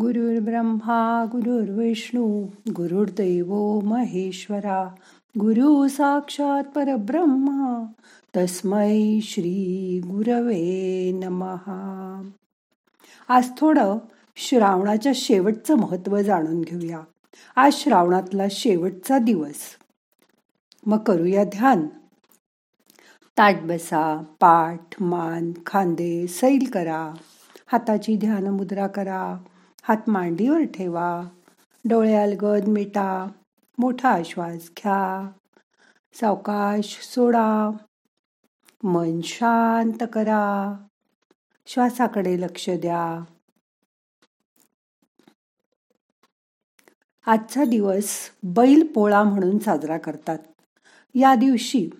गुरुर्ब्रह्मा गुरुर्विष्णू गुरुर्दैव महेश्वरा गुरु साक्षात परब्रह्मा तस्मै श्री गुरवे नमहा आज थोडं श्रावणाच्या शेवटचं महत्त्व जाणून घेऊया. आज श्रावणातला शेवटचा दिवस. मग करूया ध्यान. ताट बसा पाठ मान खांदे सैल करा. हाताची ध्यान मुद्रा करा. हात मांडीवर ठेवा. डोळे अलगद मिटा. मोठा श्वास घ्या. सावकाश सोडा. मन शांत करा. श्वासाकडे लक्ष द्या. आजचा दिवस बैल पोळा म्हणून साजरा करतात. या दिवशी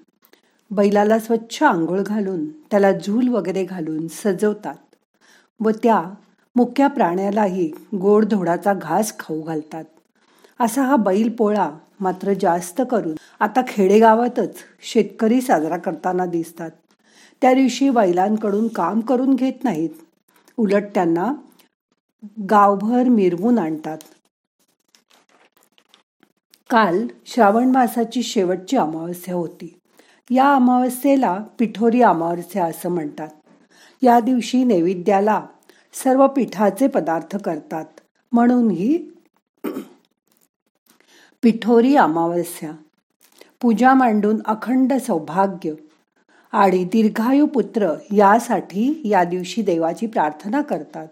बैलाला स्वच्छ आंघोळ घालून त्याला झूल वगैरे घालून सजवतात व त्या मुख्या प्राण्यालाही गोड धोडाचा घास खाऊ घालतात. असा हा बैल पोळा मात्र जास्त करून आता खेडेगावातच शेतकरी साजरा करताना दिसतात. त्या दिवशी बैलांकडून काम करून घेत नाहीत. उलट त्यांना गावभर मिरवून आणतात. काल श्रावण मासाची शेवटची अमावस्या होती. या अमावस्येला पिठोरी अमावस्या असं म्हणतात. या दिवशी नैवेद्याला सर्व पिठाचे पदार्थ करतात. म्हणून ही पिठोरी अमावस्या. पूजा मांडून अखंड सौभाग्य आणि दीर्घायू पुत्र यासाठी या दिवशी देवाची प्रार्थना करतात.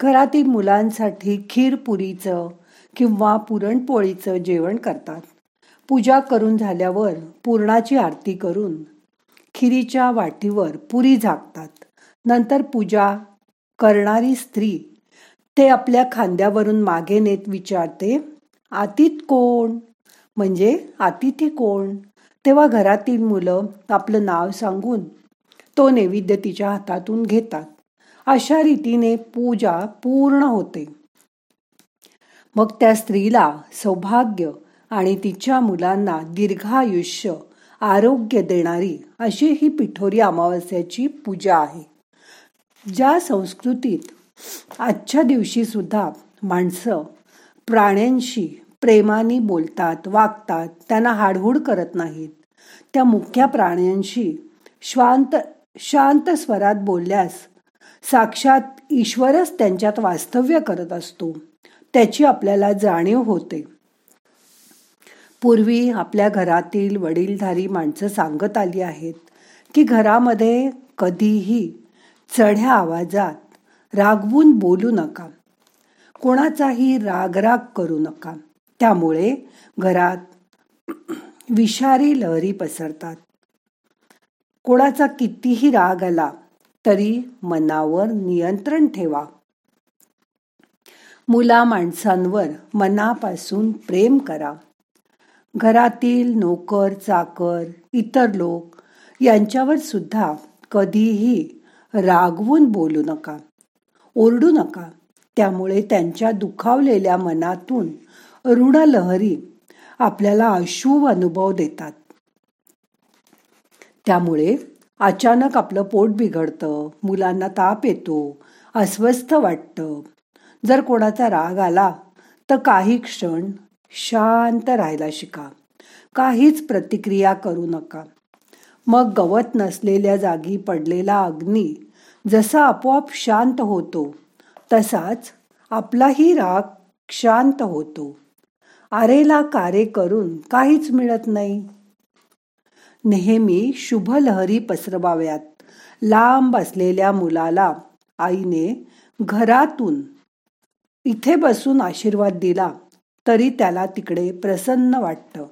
घरातील मुलांसाठी खीरपुरीचं किंवा पुरणपोळीचं जेवण करतात. पूजा करून झाल्यावर पूर्णाची आरती करून खिरीच्या वाटीवर पुरी झाकतात. नंतर पूजा करणारी स्त्री ते आपल्या खांद्यावरून मागे नेत विचारते आतीत कोण? म्हणजे आतिथी कोण? तेव्हा घरातील मुलं आपलं नाव सांगून तो नैवेद्य तिच्या हातातून घेतात. अशा रीतीने पूजा पूर्ण होते. मग त्या स्त्रीला सौभाग्य आणि तिच्या मुलांना दीर्घायुष्य आरोग्य देणारी अशी ही पिठोरी अमावस्याची पूजा आहे. ज्या संस्कृतीत आजच्या दिवशी सुद्धा माणसं प्राण्यांशी प्रेमाने बोलतात वागतात त्यांना हाडहूड करत नाहीत त्या मुख्या प्राण्यांशी शांत शांत स्वरात बोलल्यास साक्षात ईश्वरच त्यांच्यात वास्तव्य करत असतो त्याची आपल्याला जाणीव होते. पूर्वी आपल्या घरातील वडीलधारी माणसं सांगत आली आहेत की घरामध्ये कधीही चढ्या आवाजात रागवून बोलू नका. कोणाचाही रागराग करू नका. त्यामुळे घरात विषारी लहरी पसरतात. कोणाचा कितीही राग आला तरी मनावर नियंत्रण ठेवा. मुला माणसांवर मनापासून प्रेम करा. घरातील नोकर चाकर इतर लोक यांच्यावर सुद्धा कधीही रागवून बोलू नका. ओरडू नका. त्यामुळे त्यांच्या दुखावलेल्या मनातून ऋण लहरी आपल्याला अशुभ अनुभव देतात. त्यामुळे अचानक आपलं पोट बिघडतं मुलांना ताप येतो अस्वस्थ वाटतं. जर कोणाचा राग आला तर काही क्षण शांत राहायला शिका. काहीच प्रतिक्रिया करू नका. मग गवत नसलेल्या जागी पडलेला अग्नी जसा आपोआप शांत होतो तसाच आपलाही राग शांत होतो. आरेला कारे करून काहीच मिळत नाही. नेहमी शुभ लहरी पसरवाव्यात. लांब असलेल्या मुलाला आईने घरातून इथे बसून आशीर्वाद दिला तरी त्याला तिकडे प्रसन्न वाटतं.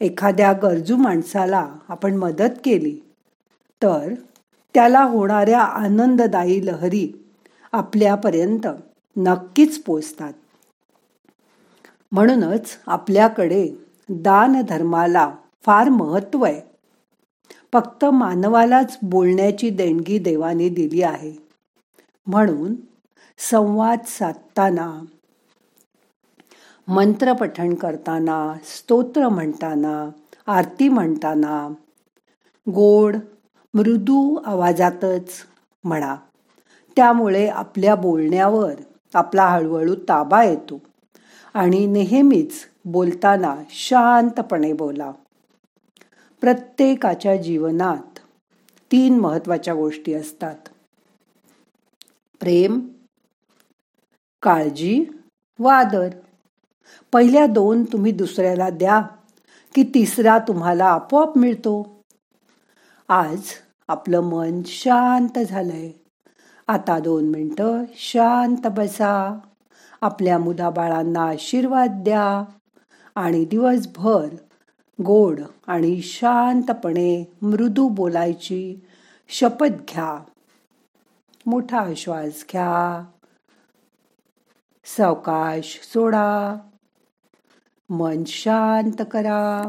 एखाद्या गरजू माणसाला आपण मदत केली तर त्याला होणाऱ्या आनंददायी लहरी आपल्यापर्यंत नक्कीच पोचतात. म्हणूनच आपल्याकडे दान धर्माला फार महत्त्व आहे. फक्त मानवालाच बोलण्याची देणगी देवाने दिली आहे. म्हणून संवाद साधताना मंत्रपठण करताना स्तोत्र म्हणताना आरती म्हणताना गोड मृदू आवाजातच म्हणा. त्यामुळे आपल्या बोलण्यावर आपला हळूहळू ताबा येतो. आणि नेहमीच बोलताना शांतपणे बोला. प्रत्येकाच्या जीवनात तीन महत्त्वाच्या गोष्टी असतात. प्रेम काळजी व आदर पहिल्या दोन तुम्ही दुसऱ्याला द्या की तिसरा तुम्हाला आपोआप मिळतो. आज आपलं मन शांत झालंय. आता दोन मिनटं शांत बसा. आपल्या मुदाबाळांना आशीर्वाद द्या. आणि दिवसभर गोड आणि शांतपणे मृदू बोलायची शपथ घ्या. मोठा श्वास घ्या. सावकाश सोडा. मन शांत करा.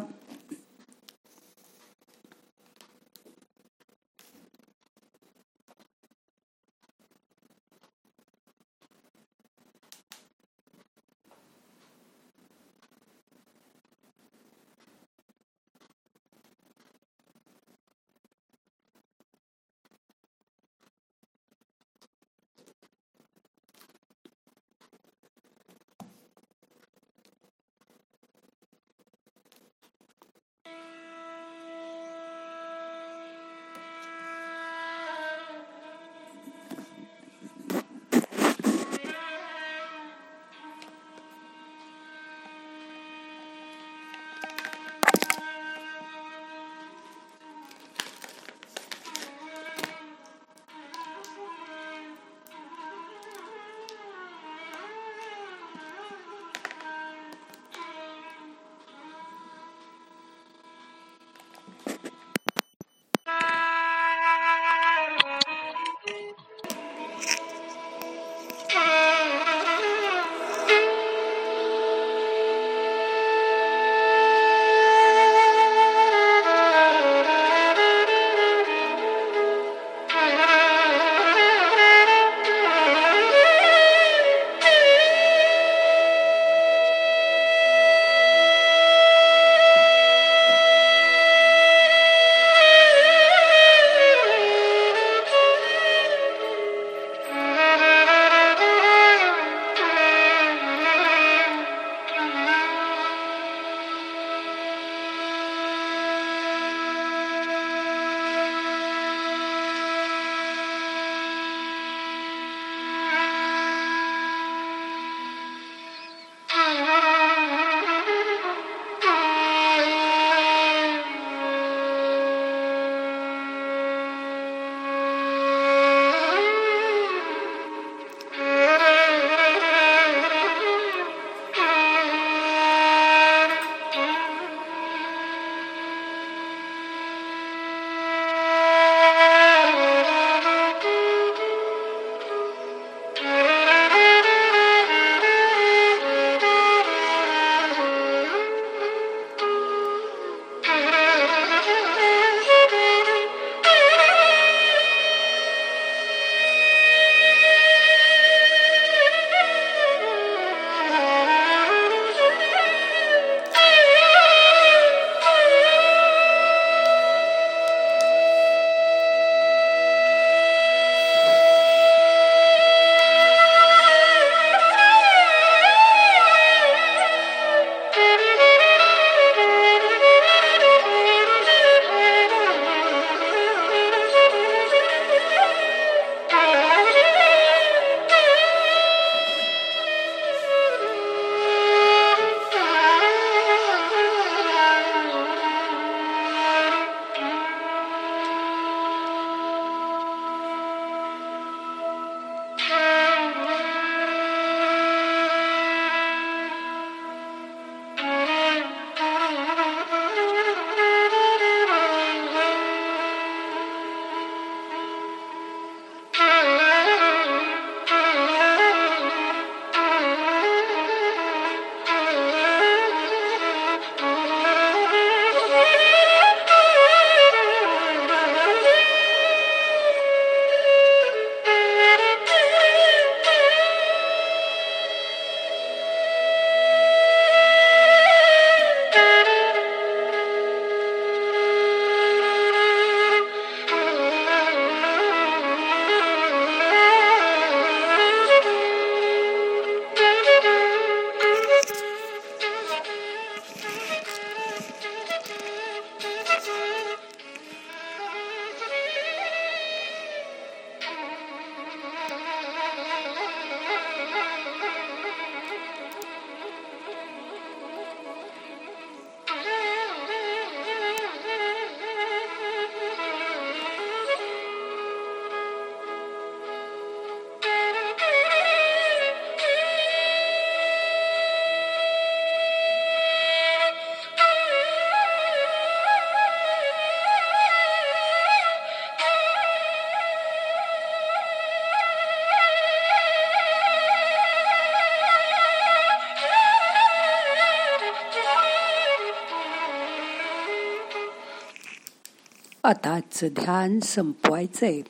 आताच ध्यान संपवायचंय.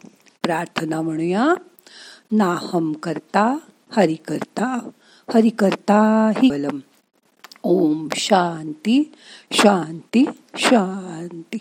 प्रार्थना म्हणूया. नाहम करता हरि करता हरि करता हि बलम. ओम शांती शांती शांती.